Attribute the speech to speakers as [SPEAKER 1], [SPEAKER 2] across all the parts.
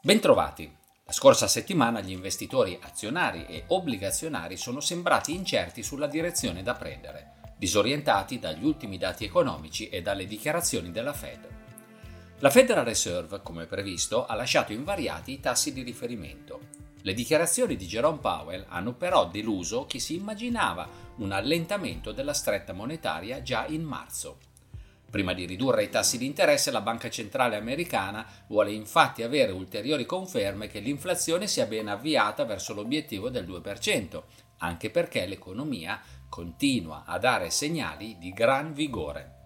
[SPEAKER 1] Bentrovati! La scorsa settimana gli investitori azionari e obbligazionari sono sembrati incerti sulla direzione da prendere, disorientati dagli ultimi dati economici e dalle dichiarazioni della Fed. La Federal Reserve, come previsto, ha lasciato invariati i tassi di riferimento. Le dichiarazioni di Jerome Powell hanno però deluso chi si immaginava un allentamento della stretta monetaria già in marzo. Prima di ridurre i tassi di interesse, la Banca Centrale Americana vuole infatti avere ulteriori conferme che l'inflazione sia ben avviata verso l'obiettivo del 2%, anche perché l'economia continua a dare segnali di gran vigore.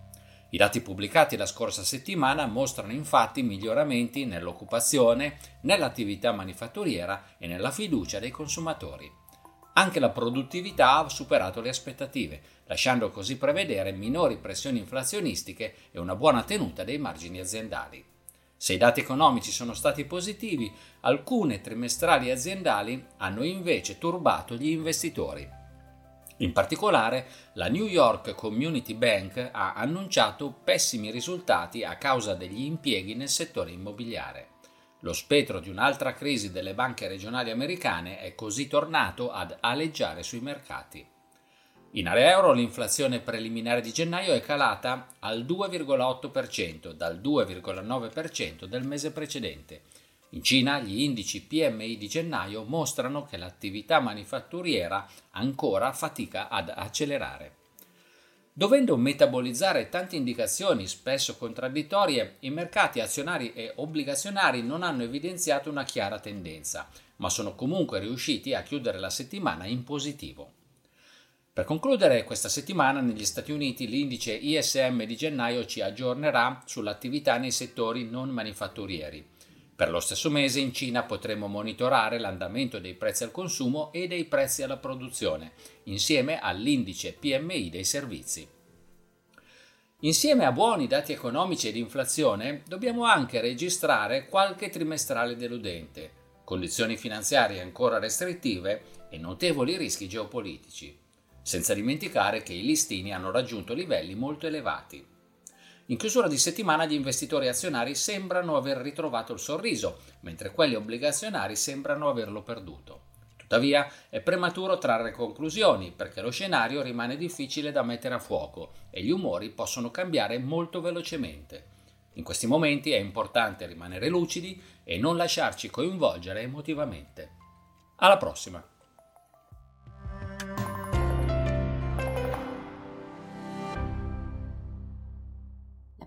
[SPEAKER 1] I dati pubblicati la scorsa settimana mostrano infatti miglioramenti nell'occupazione, nell'attività manifatturiera e nella fiducia dei consumatori. Anche la produttività ha superato le aspettative, lasciando così prevedere minori pressioni inflazionistiche e una buona tenuta dei margini aziendali. Se i dati economici sono stati positivi, alcune trimestrali aziendali hanno invece turbato gli investitori. In particolare, la New York Community Bank ha annunciato pessimi risultati a causa degli impieghi nel settore immobiliare. Lo spettro di un'altra crisi delle banche regionali americane è così tornato ad aleggiare sui mercati. In area euro l'inflazione preliminare di gennaio è calata al 2,8% dal 2,9% del mese precedente. In Cina gli indici PMI di gennaio mostrano che l'attività manifatturiera ancora fatica ad accelerare. Dovendo metabolizzare tante indicazioni, spesso contraddittorie, i mercati azionari e obbligazionari non hanno evidenziato una chiara tendenza, ma sono comunque riusciti a chiudere la settimana in positivo. Per concludere, questa settimana negli Stati Uniti l'indice ISM di gennaio ci aggiornerà sull'attività nei settori non manifatturieri. Per lo stesso mese in Cina potremo monitorare l'andamento dei prezzi al consumo e dei prezzi alla produzione, insieme all'indice PMI dei servizi. Insieme a buoni dati economici ed inflazione, dobbiamo anche registrare qualche trimestrale deludente, condizioni finanziarie ancora restrittive e notevoli rischi geopolitici, senza dimenticare che i listini hanno raggiunto livelli molto elevati. In chiusura di settimana gli investitori azionari sembrano aver ritrovato il sorriso, mentre quelli obbligazionari sembrano averlo perduto. Tuttavia è prematuro trarre conclusioni perché lo scenario rimane difficile da mettere a fuoco e gli umori possono cambiare molto velocemente. In questi momenti è importante rimanere lucidi e non lasciarci coinvolgere emotivamente. Alla prossima!